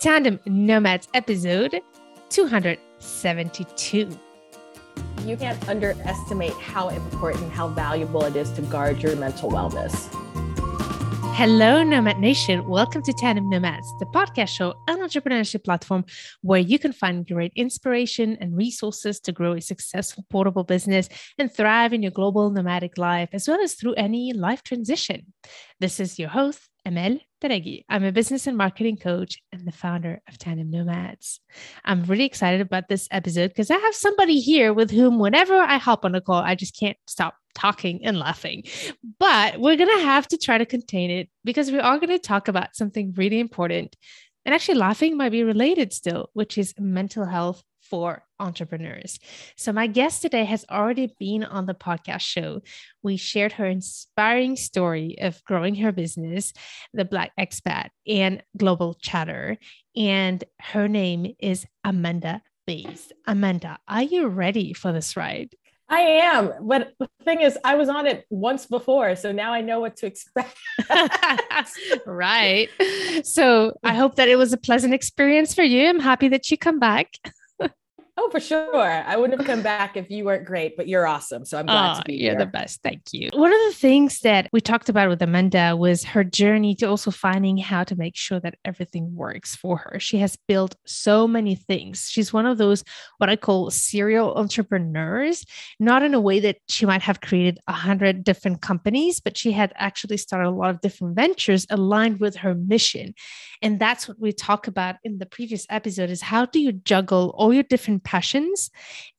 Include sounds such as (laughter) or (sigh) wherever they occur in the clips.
Tandem Nomads episode 272. You can't underestimate how important, how valuable it is to guard your mental wellness. Hello, Nomad Nation. Welcome to Tandem Nomads, the podcast show and entrepreneurship platform where you can find great inspiration and resources to grow a successful portable business and thrive in your global nomadic life, as well as through any life transition. This is your host, Amel Derragui. I'm a business and marketing coach and the founder of Tandem Nomads. I'm really excited about this episode because I have somebody here with whom, whenever I hop on a call, I just can't stop talking and laughing. But we're going to have to try to contain it because we are going to talk about something really important. And actually, laughing might be related still, which is mental health for entrepreneurs. So, my guest today has already been on the podcast show. We shared her inspiring story of growing her business, the Black Expat, and Global Chatter. And her name is Amanda Bates. Amanda, are you ready for this ride? I am. But the thing is, I was on it once before. So now I know what to expect. (laughs) right. So I hope that it was a pleasant experience for you. I'm happy that you come back. Oh, for sure. I wouldn't have come back if you weren't great, but you're awesome. So I'm glad oh, to be you're here. the best. Thank you. One of the things that we talked about with Amanda was her journey to also finding how to make sure that everything works for her. She has built so many things. She's one of those, what I call serial entrepreneurs, not in a way that she might have created a hundred different companies, but she had actually started a lot of different ventures aligned with her mission. And that's what we talk about in the previous episode is how do you juggle all your different passions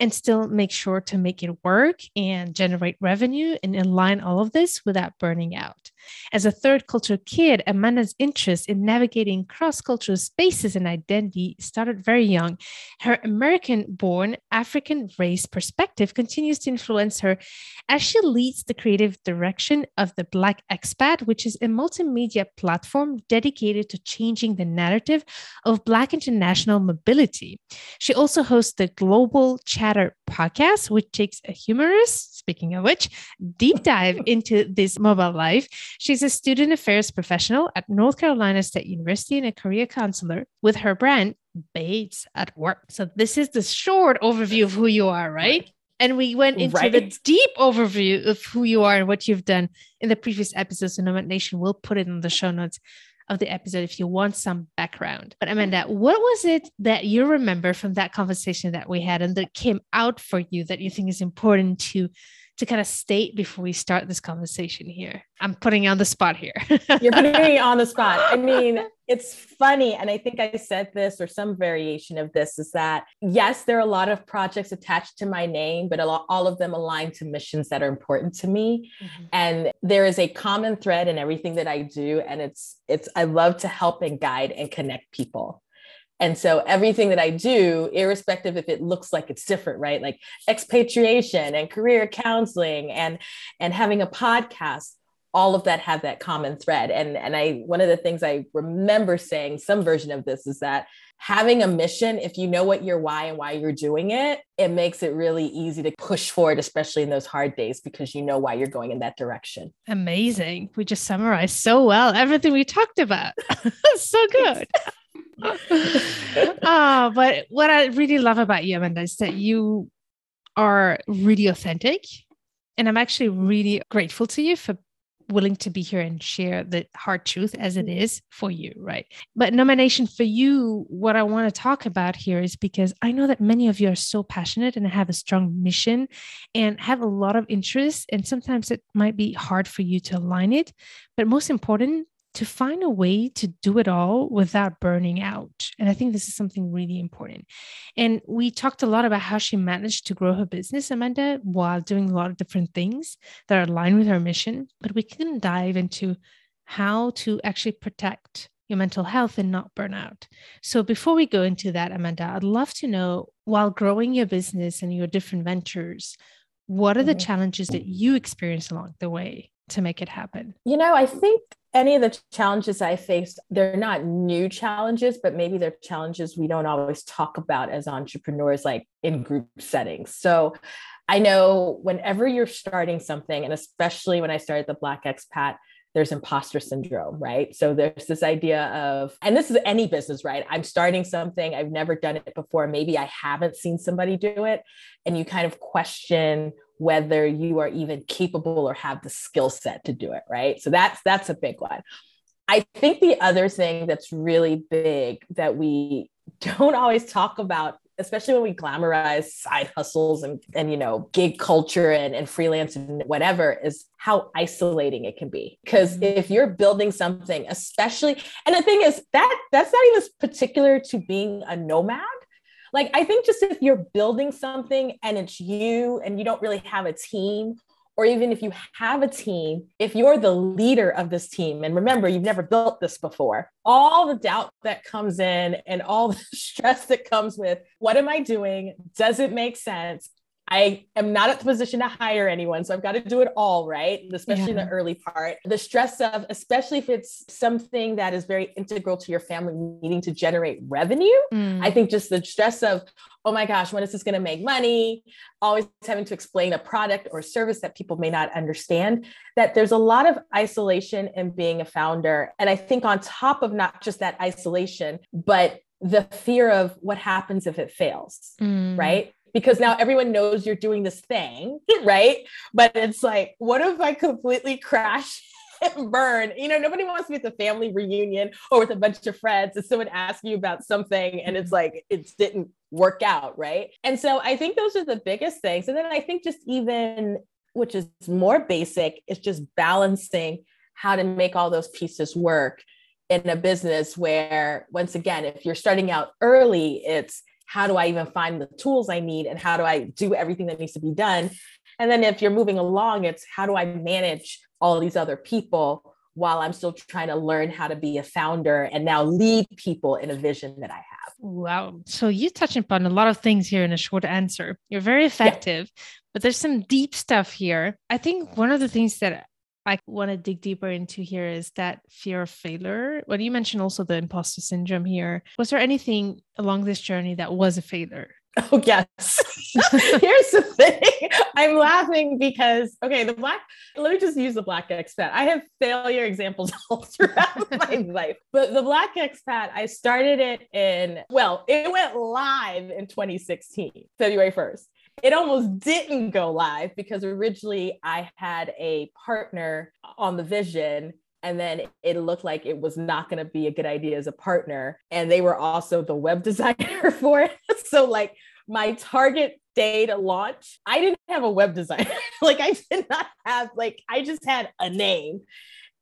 and still make sure to make it work and generate revenue and align all of this without burning out. As a third culture kid, Amanda's interest in navigating cross cultural spaces and identity started very young. Her American born, African race perspective continues to influence her as she leads the creative direction of the Black Expat, which is a multimedia platform dedicated to changing the narrative of Black international mobility. She also hosts the Global Chatter podcast, which takes a humorous, speaking of which, deep dive (laughs) into this mobile life. She's a student affairs professional at North Carolina State University and a career counselor with her brand, Bates at Work. So, this is the short overview of who you are, right? And we went into right. the deep overview of who you are and what you've done in the previous episodes. So, Nomad Nation will put it in the show notes of the episode if you want some background. But Amanda, mm-hmm. what was it that you remember from that conversation that we had and that came out for you that you think is important to to kind of state before we start this conversation here? I'm putting you on the spot here. (laughs) You're putting me on the spot. I (laughs) mean, it's funny. And I think I said this or some variation of this is that, yes, there are a lot of projects attached to my name, but lot, all of them align to missions that are important to me. Mm-hmm. And there is a common thread in everything that I do. And it's, it's, I love to help and guide and connect people. And so everything that I do, irrespective if it looks like it's different, right? Like expatriation and career counseling and and having a podcast, all of that have that common thread. And and I one of the things I remember saying some version of this is that having a mission, if you know what your why and why you're doing it, it makes it really easy to push forward, especially in those hard days because you know why you're going in that direction. Amazing. We just summarized so well everything we talked about. (laughs) so good. (laughs) oh, but what I really love about you, Amanda, is that you are really authentic. And I'm actually really grateful to you for willing to be here and share the hard truth as it is for you, right? But Nomad Nation for you, what I want to talk about here is because I know that many of you are so passionate and have a strong mission and have a lot of interest. And sometimes it might be hard for you to align it. But most important, to find a way to do it all without burning out. And I think this is something really important. And we talked a lot about how she managed to grow her business, Amanda, while doing a lot of different things that are aligned with her mission. But we can dive into how to actually protect your mental health and not burn out. So before we go into that, Amanda, I'd love to know while growing your business and your different ventures, what are the mm-hmm. challenges that you experience along the way to make it happen? You know, I think any of the challenges I faced, they're not new challenges, but maybe they're challenges we don't always talk about as entrepreneurs, like in group settings. So I know whenever you're starting something, and especially when I started the Black Expat, there's imposter syndrome, right? So there's this idea of, and this is any business, right? I'm starting something, I've never done it before. Maybe I haven't seen somebody do it. And you kind of question whether you are even capable or have the skill set to do it, right? So that's that's a big one. I think the other thing that's really big that we (laughs) don't always talk about especially when we glamorize side hustles and, and you know gig culture and, and freelance and whatever is how isolating it can be because mm-hmm. if you're building something especially and the thing is that that's not even particular to being a nomad like i think just if you're building something and it's you and you don't really have a team or even if you have a team, if you're the leader of this team, and remember, you've never built this before, all the doubt that comes in and all the (laughs) stress that comes with what am I doing? Does it make sense? I am not at the position to hire anyone, so I've got to do it all right, especially yeah. in the early part. The stress of, especially if it's something that is very integral to your family needing to generate revenue. Mm. I think just the stress of, oh my gosh, when is this going to make money? Always having to explain a product or service that people may not understand. That there's a lot of isolation in being a founder. And I think on top of not just that isolation, but the fear of what happens if it fails, mm. right? Because now everyone knows you're doing this thing, (laughs) right? But it's like, what if I completely crash (laughs) and burn? You know, nobody wants to be at the family reunion or with a bunch of friends and someone asks you about something and it's like it didn't work out, right? And so I think those are the biggest things. And then I think just even which is more basic, is just balancing how to make all those pieces work in a business where once again if you're starting out early it's how do I even find the tools I need and how do I do everything that needs to be done? And then if you're moving along, it's how do I manage all these other people while I'm still trying to learn how to be a founder and now lead people in a vision that I have. Wow. So you touch upon a lot of things here in a short answer. You're very effective, yeah. but there's some deep stuff here. I think one of the things that I want to dig deeper into here is that fear of failure. When you mentioned also the imposter syndrome here, was there anything along this journey that was a failure? Oh, yes. (laughs) Here's the thing I'm laughing because, okay, the black, let me just use the black expat. I have failure examples (laughs) all throughout (laughs) my life, but the black expat, I started it in, well, it went live in 2016, February 1st it almost didn't go live because originally I had a partner on the vision and then it looked like it was not going to be a good idea as a partner and they were also the web (laughs) designer for it. So like my target day to launch i didn't have a web designer. (laughs) Like i did not have like i just had a name.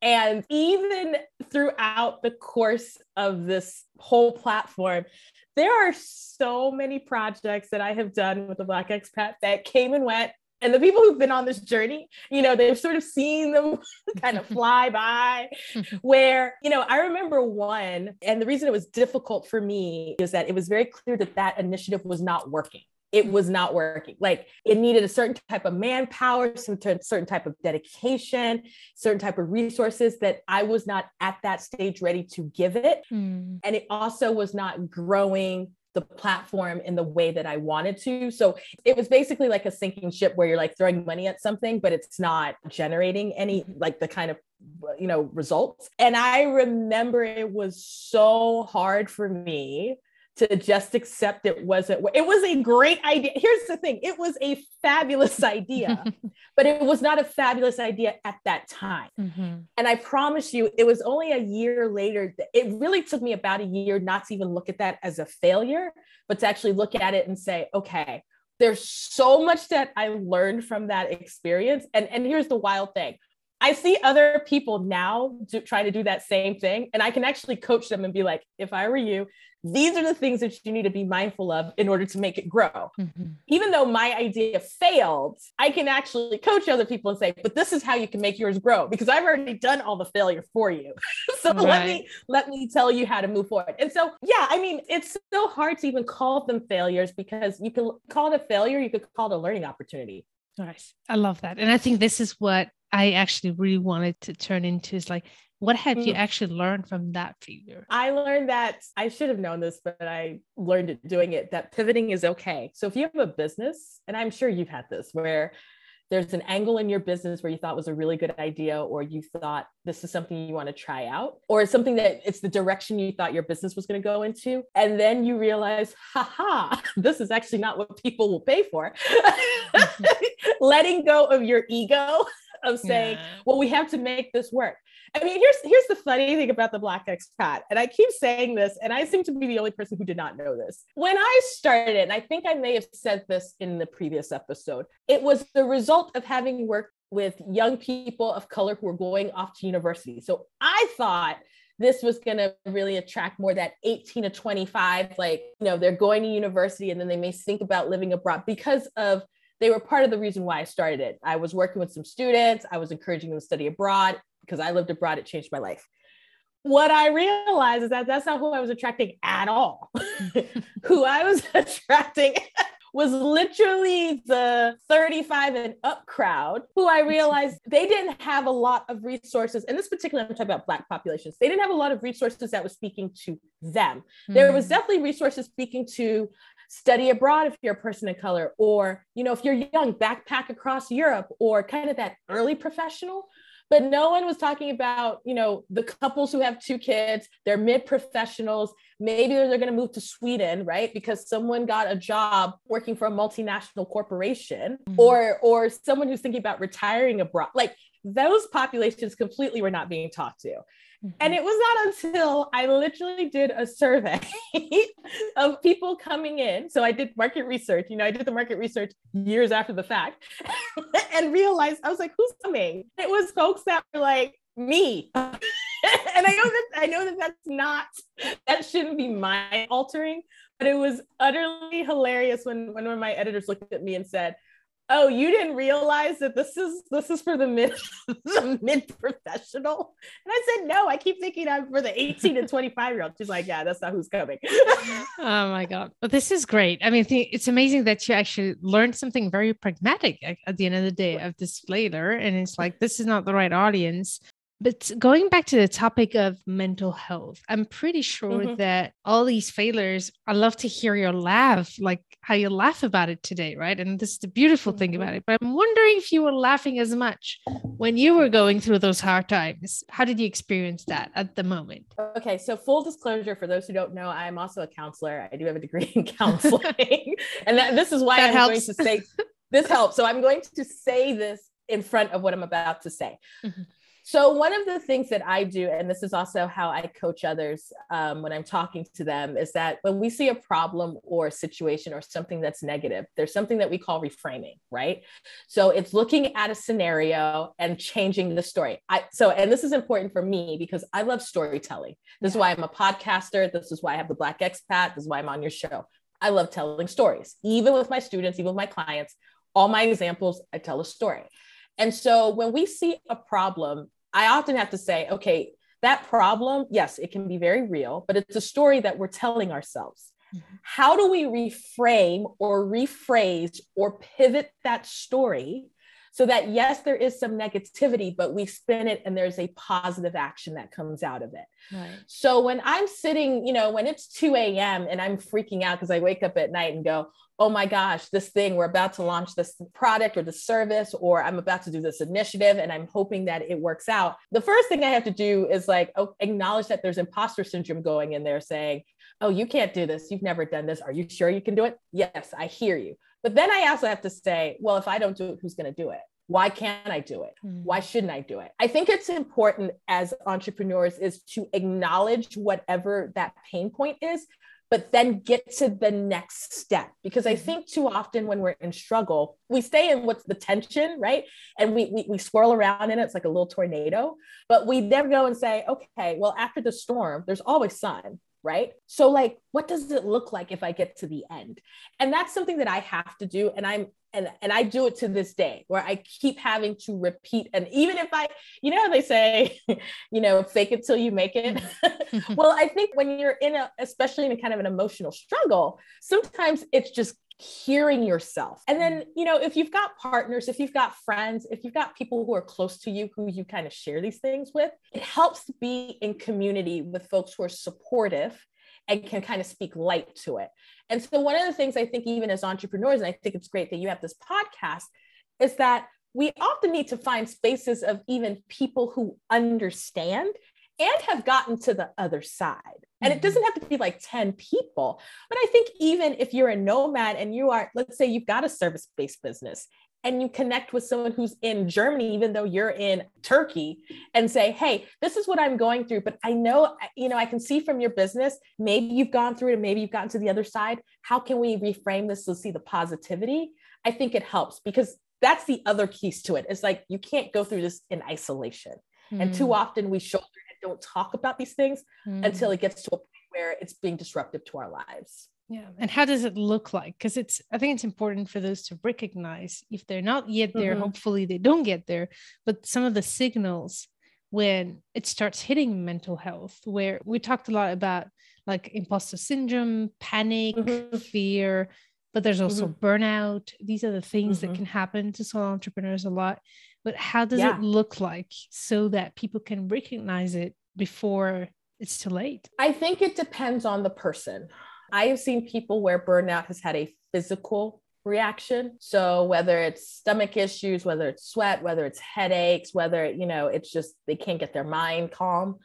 And even throughout the course of this whole platform there are so many projects that I have done with the Black Expat that came and went. And the people who've been on this journey, you know, they've sort of seen them (laughs) kind of fly by. (laughs) Where, you know, I remember one, and the reason it was difficult for me is that it was very clear that that initiative was not working it was not working. Like it needed a certain type of manpower, some certain type of dedication, certain type of resources that I was not at that stage ready to give it. Mm. And it also was not growing the platform in the way that I wanted to. So it was basically like a sinking ship where you're like throwing money at something, but it's not generating any like the kind of you know results. And I remember it was so hard for me to just accept it wasn't it was a great idea. Here's the thing it was a fabulous (laughs) idea (laughs) but it was not a fabulous idea at that time. Mm-hmm. and i promise you it was only a year later it really took me about a year not to even look at that as a failure but to actually look at it and say okay there's so much that i learned from that experience. And and here's the wild thing I see other people now do, try to do that same thing, and I can actually coach them and be like, if I were you, these are the things that you need to be mindful of in order to make it grow. Mm-hmm. Even though my idea failed, I can actually coach other people and say, but this is how you can make yours grow because I've already done all the failure for you. (laughs) so right. let me let me tell you how to move forward. And so, yeah, I mean, it's so hard to even call them failures because you can call it a failure, you could call it a learning opportunity. Nice. I love that. And I think this is what I actually really wanted to turn into is like what have mm. you actually learned from that failure? I learned that I should have known this, but I learned it doing it that pivoting is okay. So if you have a business, and I'm sure you've had this where there's an angle in your business where you thought was a really good idea, or you thought this is something you want to try out, or it's something that it's the direction you thought your business was going to go into. And then you realize, haha, (laughs) this is actually not what people will pay for. (laughs) Letting go of your ego of saying, yeah. well, we have to make this work. I mean, here's here's the funny thing about the Black expat, and I keep saying this, and I seem to be the only person who did not know this. When I started, and I think I may have said this in the previous episode, it was the result of having worked with young people of color who were going off to university. So I thought this was going to really attract more that 18 to 25 like you know they're going to university and then they may think about living abroad because of they were part of the reason why I started it. I was working with some students, I was encouraging them to study abroad because I lived abroad, it changed my life. What I realized is that that's not who I was attracting at all. (laughs) who I was (laughs) attracting was literally the 35 and up crowd who I realized they didn't have a lot of resources. And this particular, I'm talking about Black populations, they didn't have a lot of resources that was speaking to them. Mm. There was hmm. definitely resources speaking to study abroad if you're a person of color, or, you know, if you're young, backpack across Europe, or kind of that early professional. But no one was talking about you know the couples who have two kids they're mid-professionals. Maybe they're going to move to sweden right? Because someone got a job working for a multinational corporation mm-hmm. or or someone who's thinking about retiring abroad. Like those populations completely were not being talked to Mm-hmm. And it was not until I literally did a survey (laughs) of people coming in. So I did market research, you know, I did the market research years after the fact (laughs) and realized I was like, who's coming? It was folks that were like, me. (laughs) and I know that I know that that's not that shouldn't be my altering, but it was utterly hilarious when, when one of my editors looked at me and said, oh you didn't realize that this is this is for the mid (laughs) the mid professional? And i said no i keep thinking i'm for the 18 to 25 year old she's like yeah that's not who's coming. (laughs) Oh my god. But this is great. I mean it's amazing that you actually learned something very pragmatic at the end of the day of this flavor and it's like this is not the right audience. But going back to the topic of mental health, I'm pretty sure mm-hmm. that all these failures, I love to hear your laugh, like how you laugh about it today, right? And this is the beautiful mm-hmm. thing about it. But I'm wondering if you were laughing as much when you were going through those hard times. How did you experience that at the moment? Okay, so full disclosure for those who don't know, I'm also a counselor. I do have a degree in (laughs) counseling. (laughs) and that, this is why that I'm helps. going to say this (laughs) helps. So I'm going to say this in front of what I'm about to say. Mm-hmm. So, one of the things that I do, and this is also how I coach others um, when I'm talking to them, is that when we see a problem or a situation or something that's negative, there's something that we call reframing, right? So, it's looking at a scenario and changing the story. I, so, and this is important for me because I love storytelling. This is why I'm a podcaster. This is why I have the Black Expat. This is why I'm on your show. I love telling stories, even with my students, even with my clients. All my examples, I tell a story. And so when we see a problem, I often have to say, okay, that problem, yes, it can be very real, but it's a story that we're telling ourselves. Mm-hmm. How do we reframe or rephrase or pivot that story so that, yes, there is some negativity, but we spin it and there's a positive action that comes out of it? Right. So when I'm sitting, you know, when it's 2 a.m. and I'm freaking out because I wake up at night and go, oh my gosh, this thing, we're about to launch this product or this service, or I'm about to do this initiative and I'm hoping that it works out. The first thing I have to do is like oh, acknowledge that there's imposter syndrome going in there saying, oh, you can't do this. You've never done this. Are you sure you can do it? Yes, I hear you. But then I also have to say, well, if I don't do it, who's going to do it? Why can't I do it? Mm. Why shouldn't I do it? I think it's important as entrepreneurs is to acknowledge whatever that pain point is but then get to the next step because i mm-hmm. think too often when we're in struggle we stay in what's the tension right and we, we we swirl around in it it's like a little tornado but we never go and say okay well after the storm there's always sun right? So like what does it look like if i get to the end? And that's something that i have to do and i'm and and I do it to this day where I keep having to repeat and even if I you know they say (laughs) you know fake it till you make it. Mm-hmm. (laughs) Mm-hmm. Well I think when you're in a especially in a kind of an emotional struggle sometimes it's just hearing yourself and then mm. you know if you've got partners if you've got friends if you've got people who are close to you who you kind of share these things with it helps to be in community with folks who are supportive and can kind of speak light to it. And so, one of the things I think, even as entrepreneurs, and I think it's great that you have this podcast, is that we often need to find spaces of even people who understand and have gotten to the other side. And it mm-hmm. doesn't have to be like 10 people. But I think even if you're a nomad and you are, let's say you've got a service based business and you connect with someone who's in Germany, even though you're in Turkey, and say, hey, this is what I'm going through. But I know, you know, I can see from your business, maybe you've gone through it and maybe you've gotten to the other side. How can we reframe this to see the positivity? I think it helps because that's the other piece to it. It's like you can't go through this in isolation. Mm. And too hmm. often we shoulder don't talk about these things mm. until it gets to a point where it's being disruptive to our lives. Yeah. And how does it look like? Because it's, I think it's important for those to recognize if they're not yet there, mm-hmm. hopefully they don't get there, but some of the signals when it starts hitting mental health, where we talked a lot about like imposter syndrome, panic, mm-hmm. fear, but there's also mm-hmm. burnout. These are the things that mm-hmm. can happen to solo entrepreneurs a lot. But how does yeah. it look like so that people can recognize it before it's too late? I think it depends on the person. I have seen people where burnout has had a physical reaction. So whether it's stomach issues, whether it's sweat, whether it's headaches, whether, you know, it's just they can't get their mind calm.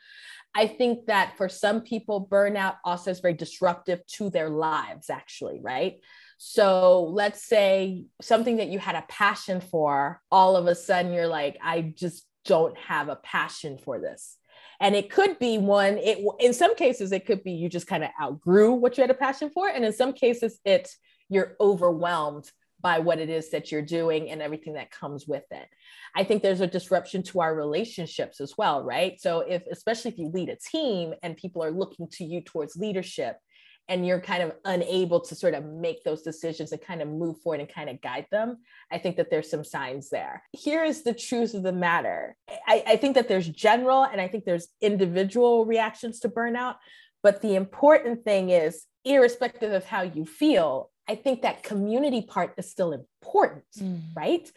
I think that for some people, burnout also is very disruptive to their lives, actually, right? So let's say something that you had a passion for, all of a sudden you're like, I just don't have a passion for this. And it could be one it in some cases it could be you just kind of outgrew what you had a passion for and in some cases it's you're overwhelmed by what it is that you're doing and everything that comes with it. I think there's a disruption to our relationships as well right? So if especially if you lead a team and people are looking to you towards leadership and you're kind of unable to sort of make those decisions and kind of move forward and kind of guide them, I think that there's some signs there. Here is the truth of the matter. I, I think that there's general and I think there's individual reactions to burnout. But the important thing is, irrespective of how you feel, I think that community part is still important, mm. right?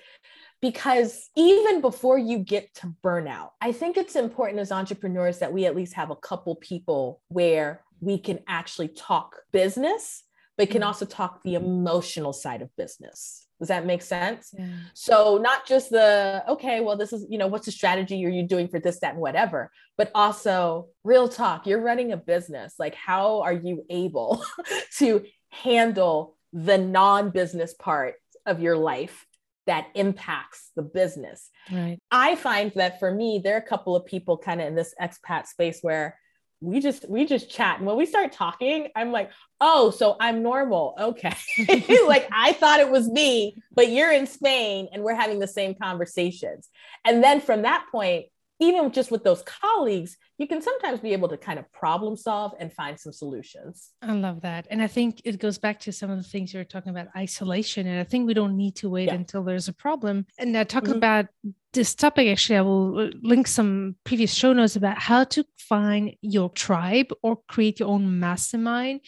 because even before you get to burnout, I think it's important as entrepreneurs that we at least have a couple people where we can actually talk business, but can mm. also talk the emotional side of business. Does that make sense? Yeah. So not just the okay, well, this is you know what's the strategy are you doing for this, that, and whatever, but also real talk. You're running a business. Like, how are you able (laughs) to handle the non-business part of your life that impacts the business? Right. I find that for me, there are a couple of people kind of in this expat space where we just we just chat. And when we start talking i'm like oh so i'm normal. Okay. (laughs) Like i thought it was me but you're in spain and we're having the same conversations. And then from that point even just with those colleagues, you can sometimes be able to kind of problem solve and find some solutions. I love that. And I think it goes back to some of the things you were talking about isolation. And I think we don't need to wait yeah. until there's a problem. And I talk mm-hmm. about this topic, actually, I will uh, link some previous show notes about how to find your tribe or create your own mastermind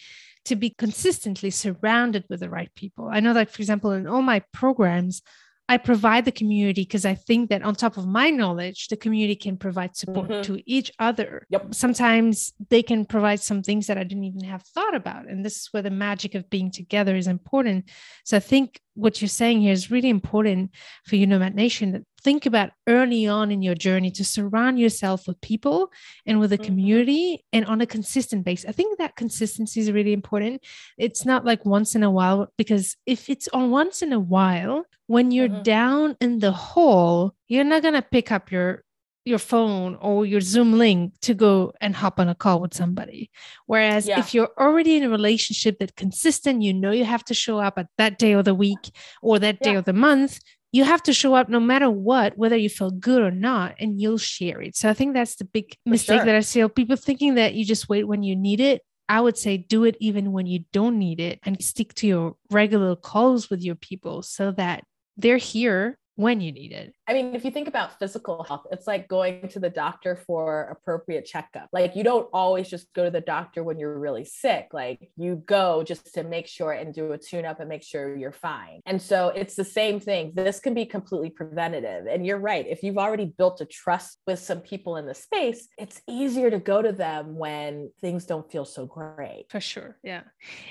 to be consistently surrounded with the right people. I know that, for example, in all my programs, I provide the community because I think that on top of my knowledge, the community can provide support mm-hmm. to each other. Yep. Sometimes they can provide some things that I didn't even have thought about. And this is where the magic of being together is important. So I think what you're saying here is really important for you, Nomad Nation. Think about early on in your journey to surround yourself with people and with a mm-hmm. community and on a consistent basis. I think that consistency is really important. It's not like once in a while, because if it's on once in a while, when you're mm-hmm. down in the hole, you're not going to pick up your your phone or your Zoom link to go and hop on a call with somebody. Whereas yeah. if you're already in a relationship that consistent, you know you have to show up at that day of the week or that day yeah. of the month, you have to show up no matter what, whether you feel good or not, and you'll share it. So I think that's the big For mistake sure. that I see. People thinking that you just wait when you need it. I would say do it even when you don't need it and stick to your regular calls with your people so that they're here when you need it. I mean, if you think about physical health, it's like going to the doctor for appropriate checkup. Like you don't always just go to the doctor when you're really sick. Like you go just to make sure and do a tune up and make sure you're fine. And so it's the same thing. This can be completely preventative. And you're right. If you've already built a trust with some people in the space, it's easier to go to them when things don't feel so great. For sure. Yeah.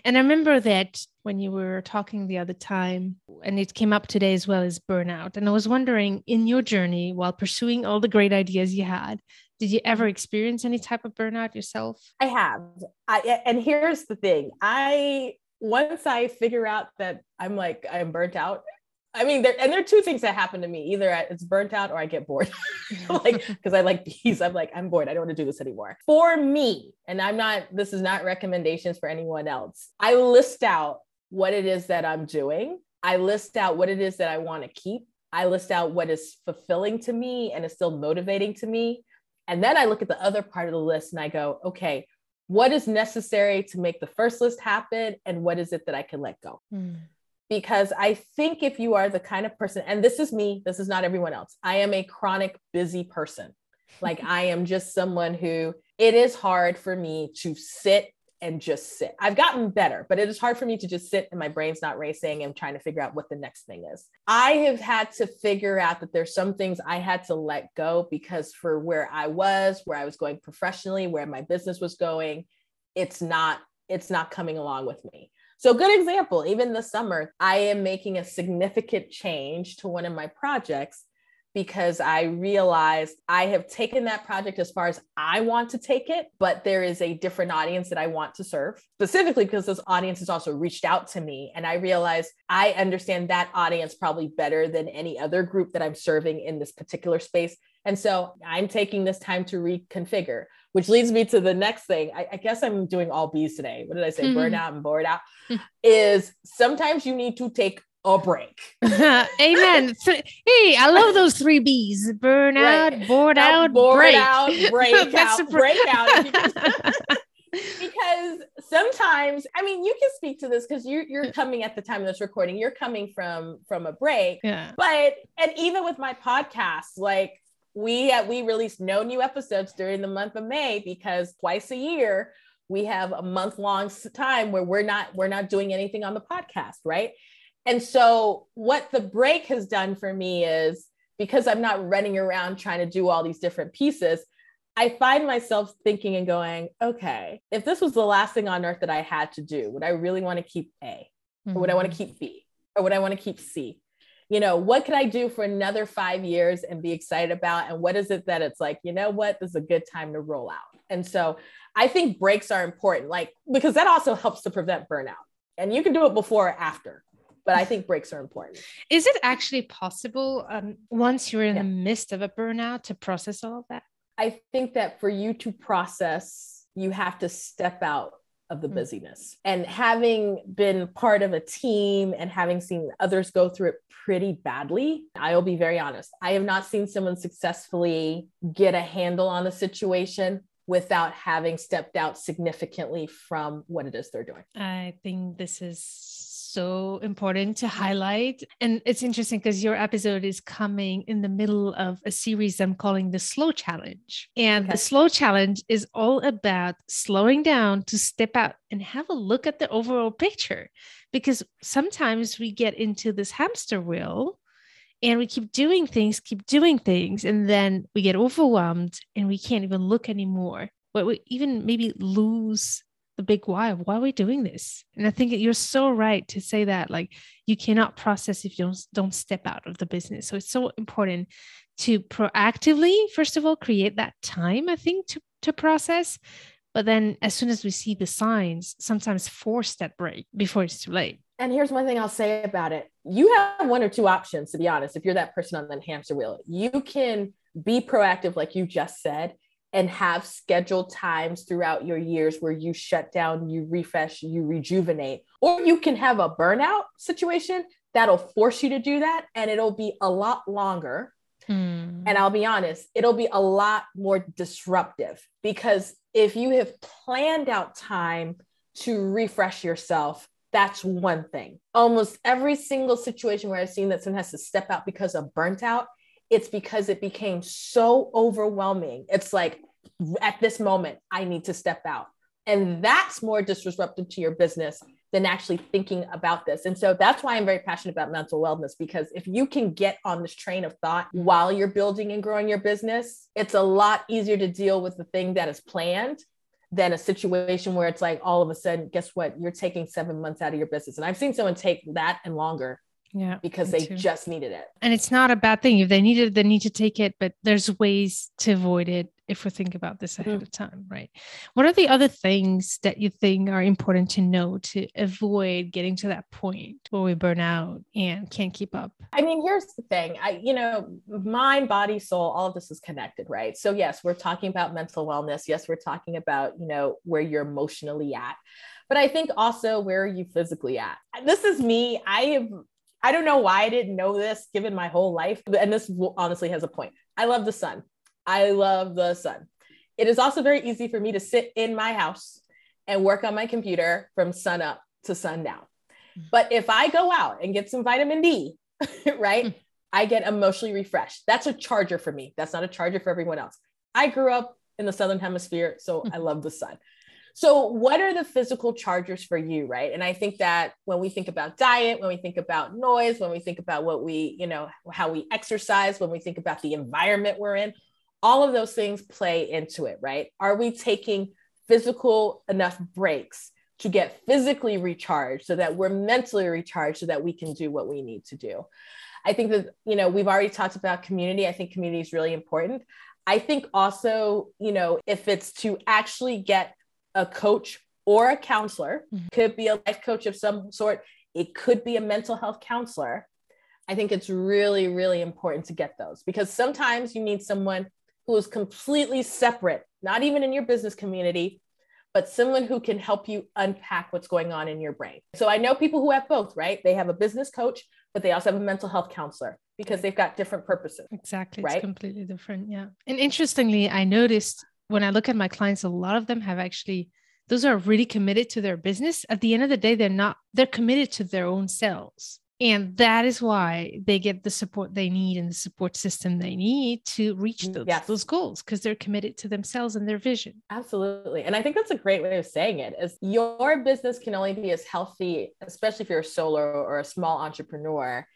And I remember that when you were talking the other time, and it came up today as well as burnout. And I was wondering in your journey while pursuing all the great ideas you had, did you ever experience any type of burnout yourself? I have. I, and here's the thing I, once I figure out that I'm like, I'm burnt out, I mean, there and there are two things that happen to me. Either it's burnt out or I get bored. (laughs) like, (laughs) because I like bees. I'm like, I'm bored. I don't want to do this anymore. For me, and I'm not, this is not recommendations for anyone else. I list out what it is that I'm doing. I list out what it is that I want to keep. I list out what is fulfilling to me and is still motivating to me. And then I look at the other part of the list and I go, okay, what is necessary to make the first list happen? And what is it that I can let go? Mm. Because I think if you are the kind of person, and this is me, this is not everyone else, I am a chronic busy person. Like (laughs) I am just someone who it is hard for me to sit and just sit. I've gotten better, but it is hard for me to just sit and my brain's not racing and trying to figure out what the next thing is. I have had to figure out that there's some things I had to let go because for where I was, where I was going professionally, where my business was going, it's not it's not coming along with me. So good example, even this summer, I am making a significant change to one of my projects because I realized I have taken that project as far as I want to take it, but there is a different audience that I want to serve, specifically because this audience has also reached out to me. And I realized I understand that audience probably better than any other group that I'm serving in this particular space. And so I'm taking this time to reconfigure, which leads me to the next thing. I, I guess I'm doing all B's today. What did I say? Mm-hmm. Burnout and bored out. is sometimes you need to take a break. (laughs) Amen. hey, I love those three B's: burnout, right. bored now, out, bored break. out, (laughs) break out, break out. (laughs) because sometimes, I mean, you can speak to this because you're you're coming at the time of this recording. You're coming from from a break. Yeah. But and even with my podcast, like we uh, we release no new episodes during the month of May because twice a year we have a month long time where we're not we're not doing anything on the podcast, right? And so, what the break has done for me is because I'm not running around trying to do all these different pieces, I find myself thinking and going, okay, if this was the last thing on earth that I had to do, would I really want to keep A? Or would I want to mm-hmm. keep B? Or would I want to keep C? You know, what could I do for another five years and be excited about? And what is it that it's like, you know what, this is a good time to roll out? And so I think breaks are important, like, because that also helps to prevent burnout. And you can do it before or after but I think breaks are important. Is it actually possible um, once you're in yeah. the midst of a burnout to process all of that? I think that for you to process, you have to step out of the mm. busyness. And having been part of a team and having seen others go through it pretty badly, I will be very honest. I have not seen someone successfully get a handle on the situation without having stepped out significantly from what it is they're doing. I think this is so important to highlight. And it's interesting because your episode is coming in the middle of a series I'm calling the Slow Challenge. And okay. the Slow Challenge is all about slowing down to step out and have a look at the overall picture. Because sometimes we get into this hamster wheel and we keep doing things, keep doing things, and then we get overwhelmed and we can't even look anymore. But we even maybe lose the big why why are we doing this and i think you're so right to say that like you cannot process if you don't don't step out of the business so it's so important to proactively first of all create that time i think to to process but then as soon as we see the signs sometimes force that break before it's too late and here's one thing I'll say about it. You have one or two options, to be honest, if you're that person on the hamster wheel. You can be proactive, like you just said, and have scheduled times throughout your years where you shut down, you refresh, you rejuvenate. Or you can have a burnout situation that'll force you to do that and it'll be a lot longer. Hmm. And I'll be honest, it'll be a lot more disruptive because if you have planned out time to refresh yourself, that's one thing. Almost every single situation where I've seen that someone has to step out because of burnt out, it's because it became so overwhelming. It's like at this moment, I need to step out. And that's more disruptive to your business than actually thinking about this. And so that's why I'm very passionate about mental wellness because if you can get on this train of thought while you're building and growing your business, it's a lot easier to deal with the thing that is planned than a situation where it's like all of a sudden, guess what? You're taking seven months out of your business. And I've seen someone take that and longer yeah because they too. just needed it and it's not a bad thing if they need it they need to take it but there's ways to avoid it if we think about this ahead mm-hmm. of time right what are the other things that you think are important to know to avoid getting to that point where we burn out and can't keep up i mean here's the thing i you know mind body soul all of this is connected right so yes we're talking about mental wellness yes we're talking about you know where you're emotionally at but I think also where are you physically at? This is me. I have I don't know why I didn't know this given my whole life. And this honestly has a point. I love the sun. I love the sun. It is also very easy for me to sit in my house and work on my computer from sun up to sundown. But if I go out and get some vitamin D, (laughs) right, hmm. I get emotionally refreshed. That's a charger for me. That's not a charger for everyone else. I grew up in the Southern Hemisphere, so I love the sun. So, what are the physical chargers for you, right? And I think that when we think about diet, when we think about noise, when we think about what we, you know, how we exercise, when we think about the environment we're in, all of those things play into it, right? Are we taking physical enough breaks to get physically recharged so that we're mentally recharged so that we can do what we need to do? I think that, you know, we've already talked about community. I think community is really important. I think also, you know, if it's to actually get a coach or a counselor, mm-hmm. could be a life coach of some sort, it could be a mental health counselor. I think it's really, really important to get those because sometimes you need someone who is completely separate, not even in your business community, but someone who can help you unpack what's going on in your brain. So I know people who have both, right? They have a business coach, but they also have a mental health counselor because they've got different purposes. Exactly. Right? It's completely different. Yeah. And interestingly, I noticed when I look at my clients, a lot of them have actually, those are really committed to their business. At the end of the day, they're not, they're committed to their own selves. And that is why they get the support they need and the support system they need to reach those, yes. those goals because they're committed to themselves and their vision. Absolutely. And I think that's a great way of saying it is your business can only be as healthy, especially if you're a solo or a small entrepreneur,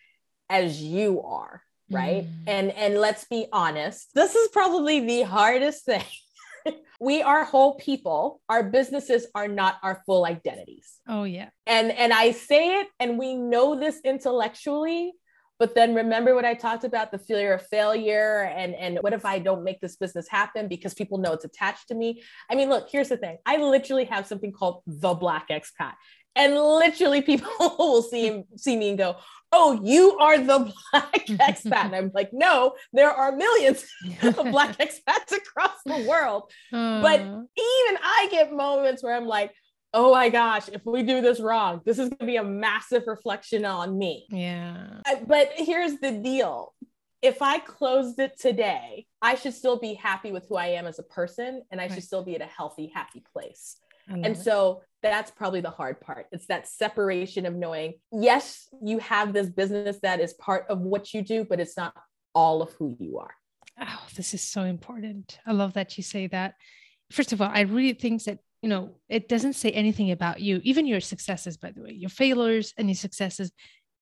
as you are. Right. Mm. And and let's be honest, this is probably the hardest thing (laughs) we are whole people. Our businesses are not our full identities. Oh yeah. And and I say it and we know this intellectually, but then remember what I talked about the fear of failure and and what if I don't make this business happen because people know it's attached to me. I mean, look, here's the thing. I literally have something called the black expat. And literally people (laughs) will see him, see me and go, oh, you are the black (laughs) expat. And I'm like, no, there are millions (laughs) of black expats across the world. Uh. But even I get moments where I'm like, oh my gosh, if we do this wrong, this is going to be a massive reflection on me. Yeah. But here's the deal. If I closed it today, I should still be happy with who I am as a person and I right. should still be at a healthy, happy place. And so that's probably the hard part. It's that separation of knowing, yes, you have this business that is part of what you do, but it's not all of who you are. Oh, this is so important. I love that you say that. First of all, I really think that, you know, it doesn't say anything about you, even your successes, by the way, your failures and your successes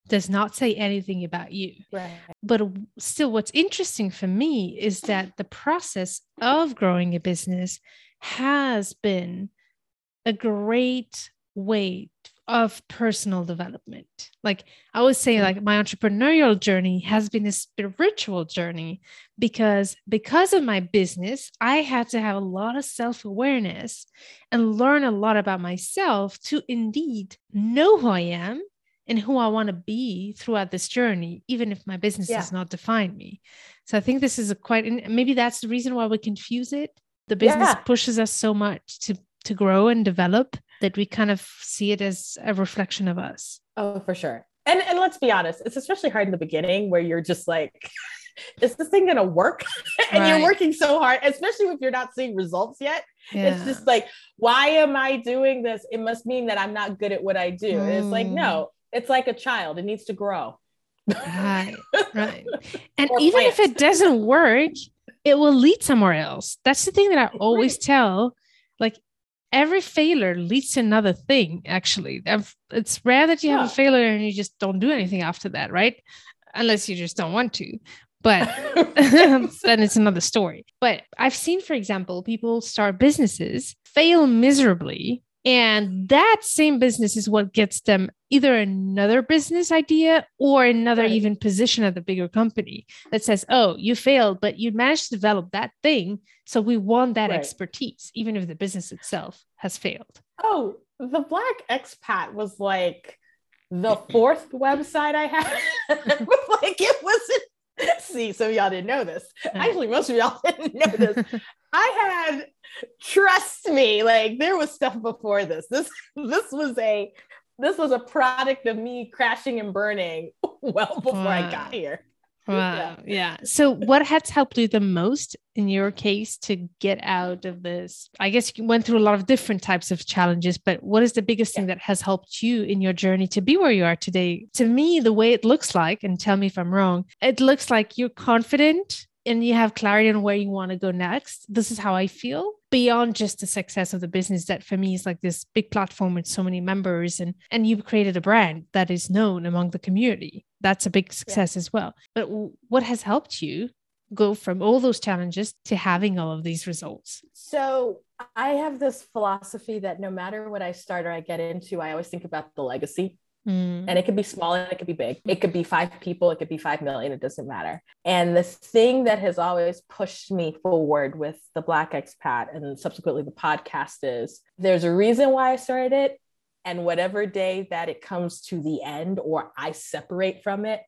does not say anything about you. Right. But still, what's interesting for me is that the process of growing a business has been a great way of personal development. Like I would say, hmm. like my entrepreneurial journey has been a spiritual journey because because of my business, I had to have a lot of self-awareness and learn a lot about myself to indeed know who I am and who I want to be throughout this journey, even if my business yeah. does not define me. So I think this is a quite, and maybe that's the reason why we confuse it. The business yeah. pushes us so much to to grow and develop that we kind of see it as a reflection of us. Oh, for sure. And and let's be honest, it's especially hard in the beginning where you're just like, (laughs) is this thing gonna work? (laughs) and right. you're working so hard, especially if you're not seeing results yet. Yeah. It's just like, why am I doing this? It must mean that I'm not good at what I do. Mm. It's like, no, mm. it's like a child, it needs to grow. right, (laughs) right. And or even if it doesn't work, it will lead somewhere else. That's the thing that I always right. tell. Like every failure leads to another thing, actually. It's rare that you yeah. have a failure and you just don't do anything after that, right? Unless you just don't want to. But (laughs) then it's another story. But I've seen, for example, people start businesses, fail miserably, and that same business is what gets them either another business idea or another right. even position at the bigger company that says, oh, you failed, but you managed to develop that thing. So we want that right. expertise, even if the business itself has failed. Oh, the Black Expat was like the fourth website I had. (laughs) like it wasn't (laughs) See, some of y'all didn't know this. Actually, most of y'all (laughs) didn't know this. (laughs) I had trust me, like there was stuff before this. This this was a this was a product of me crashing and burning well before wow. I got here. Wow. Yeah. yeah. So, what has helped you the most in your case to get out of this? I guess you went through a lot of different types of challenges, but what is the biggest yeah. thing that has helped you in your journey to be where you are today? To me, the way it looks like, and tell me if I'm wrong, it looks like you're confident and you have clarity on where you want to go next. This is how I feel beyond just the success of the business that for me is like this big platform with so many members and and you've created a brand that is known among the community. That's a big success yeah. as well. But what has helped you go from all those challenges to having all of these results? So I have this philosophy that no matter what I start or I get into, I always think about the legacy. Mm. And it could be small and it could be big. It could be five people, it could be five million, it doesn't matter. And the thing that has always pushed me forward with the Black Expat and subsequently the podcast is there's a reason why I started it. And whatever day that it comes to the end or I separate from it,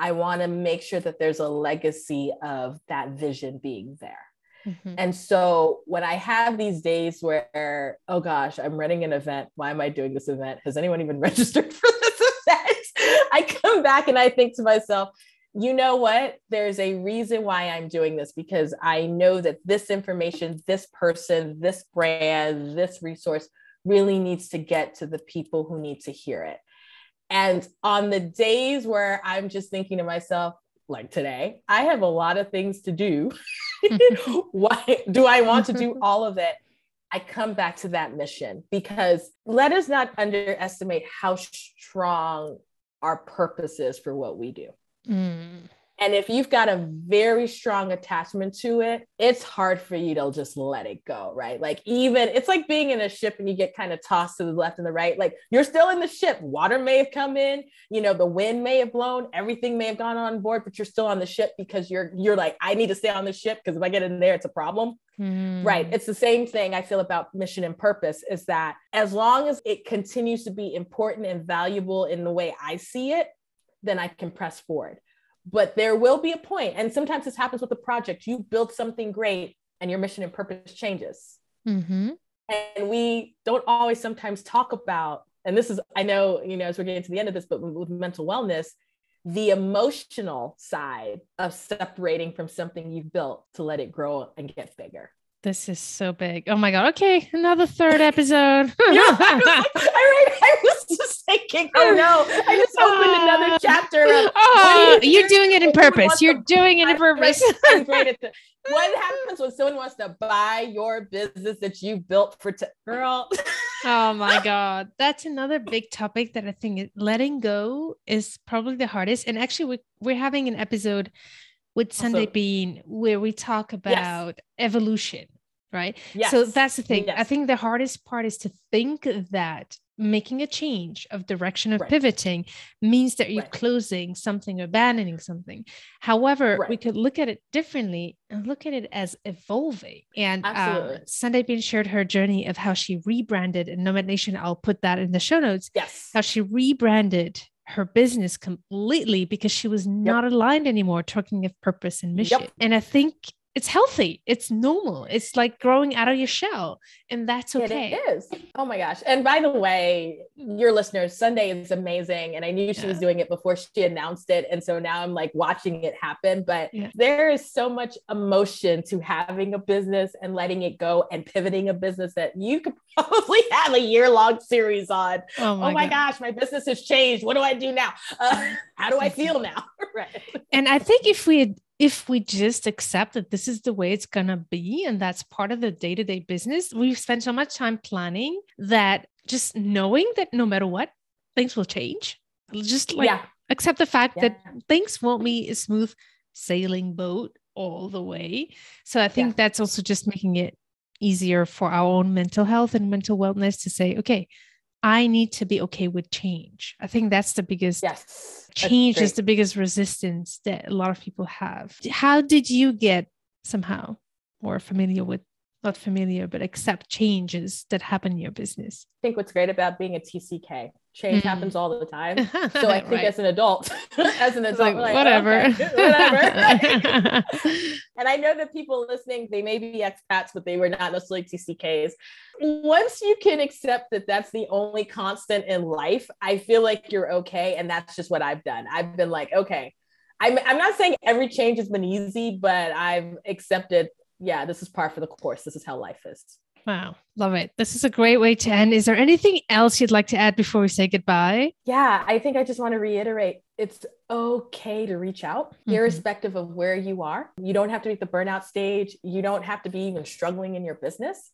I want to make sure that there's a legacy of that vision being there. Mm-hmm. And so when I have these days where, oh gosh, I'm running an event. Why am I doing this event? Has anyone even (laughs) registered for this event? (laughs) I come back and I think to myself, you know what? There's a reason why I'm doing this because I know that this information, this person, this brand, this resource really needs to get to the people who need to hear it. And on the days where I'm just thinking to myself, like today, I have a lot of things to do. (laughs) (laughs) Why do I want to do (laughs) all of it? I come back to that mission because let us not underestimate how strong our purpose is for what we do. Mm. And if you've got a very strong attachment to it, it's hard for you to just let it go, right? Like, even it's like being in a ship and you get kind of tossed to the left and the right. Like, you're still in the ship. Water may have come in, you know, the wind may have blown, everything may have gone on board, but you're still on the ship because you're, you're like, I need to stay on the ship because if I get in there, it's a problem. Mm. Right. It's the same thing I feel about mission and purpose is that as long as it continues to be important and valuable in the way I see it, then I can press forward but there will be a point and sometimes this happens with a project. You build something great and your mission and purpose changes. Mm-hmm. and we don't always sometimes talk about and this is i know you know as we're getting to the end of this but with, with mental wellness the emotional side of separating from something you've built to let it grow and get bigger this is so big. Oh my god. Okay, another third episode. (laughs) yeah, I was, I, (laughs) I was just thinking, oh no, I just opened uh, another chapter. Of, oh, you are doing it in purpose. You're doing it in purpose. (laughs) what happens when someone wants to buy your business that you built for t- girl? oh my god, that's another big topic that I think letting go is probably the hardest. And actually, we, we're having an episode with Sunday awesome. Bean where we talk about yes. evolution, right? Yes. So that's the thing. Yes. I think the hardest part is to think that making a change of direction of right. pivoting means that you're right. closing something or abandoning something. However, right. we could look at it differently and look at it as evolving. And uh, Sunday Bean shared her journey of how she rebranded, and Nomad Nation, I'll put that in the show notes. Yes. How she rebranded her business completely because she was not yep. aligned anymore talking of purpose and mission. Yep. And I think it's healthy. It's normal. It's like growing out of your shell, and that's okay. It is. Oh my gosh! And by the way, your listeners, Sunday is amazing, and I knew she yeah. was doing it before she announced it, and so now I'm like watching it happen. But yeah. there is so much emotion to having a business and letting it go, and pivoting a business that you could (laughs) probably have a year long series on. Oh my, oh my gosh, my business has changed. What do I do now? Uh, (laughs) how do I feel now? (laughs) right. And I think if we had if we just accept that this is the way it's going to be and that's part of the day-to-day business we've spent so much time planning that just knowing that no matter what things will change just like yeah. accept the fact yeah. that things won't be a smooth sailing boat all the way so i think yeah. that's also just making it easier for our own mental health and mental wellness to say okay I need to be okay with change. I think that's the biggest yes, change is the biggest resistance that a lot of people have. How did you get somehow more familiar with not familiar, but accept changes that happen in your business? I think what's great about being a TCK, change mm. happens all the time. So I (laughs) think right. as an adult, (laughs) as an adult, like, like, whatever, okay, (laughs) whatever. and I know that people listening, they may be expats, but they were not necessarily TCKs. Once you can accept that that's the only constant in life, I feel like you're okay. And that's just what I've done. I've been like, okay, I'm, I'm not saying every change has been easy, but I've accepted yeah, this is par for the course. This is how life is. Wow, love it. This is a great way to end. Is there anything else you'd like to add before we say goodbye? Yeah, I think I just want to reiterate it's okay to reach out, mm-hmm. irrespective of where you are. You don't have to be at the burnout stage, you don't have to be even struggling in your business.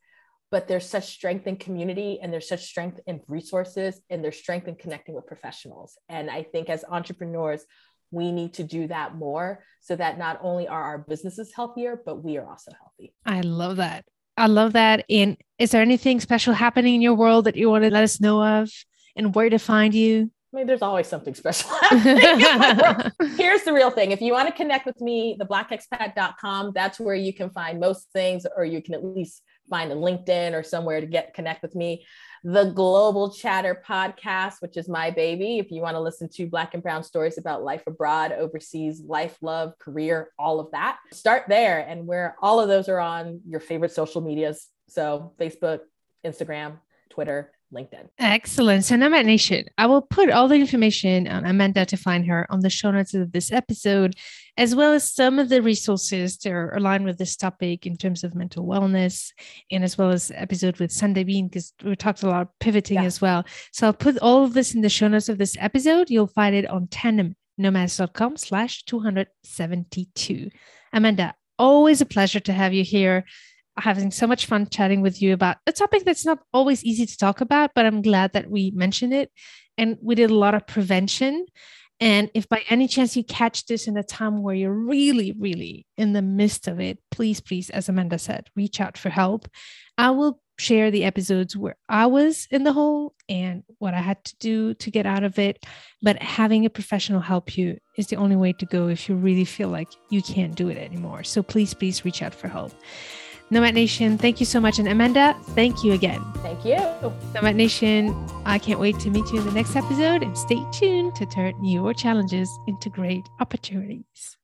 But there's such strength in community, and there's such strength in resources, and there's strength in connecting with professionals. And I think as entrepreneurs, we need to do that more so that not only are our businesses healthier, but we are also healthy. I love that. I love that. And is there anything special happening in your world that you want to let us know of and where to find you? I mean, there's always something special (laughs) Here's the real thing. If you want to connect with me, theblackexpat.com, that's where you can find most things, or you can at least find a LinkedIn or somewhere to get connect with me the Global Chatter podcast, which is my baby. If you want to listen to Black and Brown stories about life abroad, overseas, life, love, career, all of that, start there. And where all of those are on your favorite social medias. So Facebook, Instagram, Twitter, LinkedIn. Excellent. So, Nomad Nation, I will put all the information on Amanda to find her on the show notes of this episode, as well as some of the resources that are aligned with this topic in terms of mental wellness, and as well as episode with Sunday Bean, because we talked a lot of pivoting yeah. as well. So, I'll put all of this in the show notes of this episode. You'll find it on tandemnomads.com slash 272. Amanda, always a pleasure to have you here having so much fun chatting with you about a topic that's not always easy to talk about, but I'm glad that we mentioned it. And we did a lot of prevention. And if by any chance you catch this in a time where you're really, really in the midst of it, please, please, as Amanda said, reach out for help. I will share the episodes where I was in the hole and what I had to do to get out of it. But having a professional help you is the only way to go if you really feel like you can't do it anymore. So please, please reach out for help. Nomad Nation, thank you so much. And Amanda, thank you again. Thank you. Nomad Nation, I can't wait to meet you in the next episode and stay tuned to turn your challenges into great opportunities.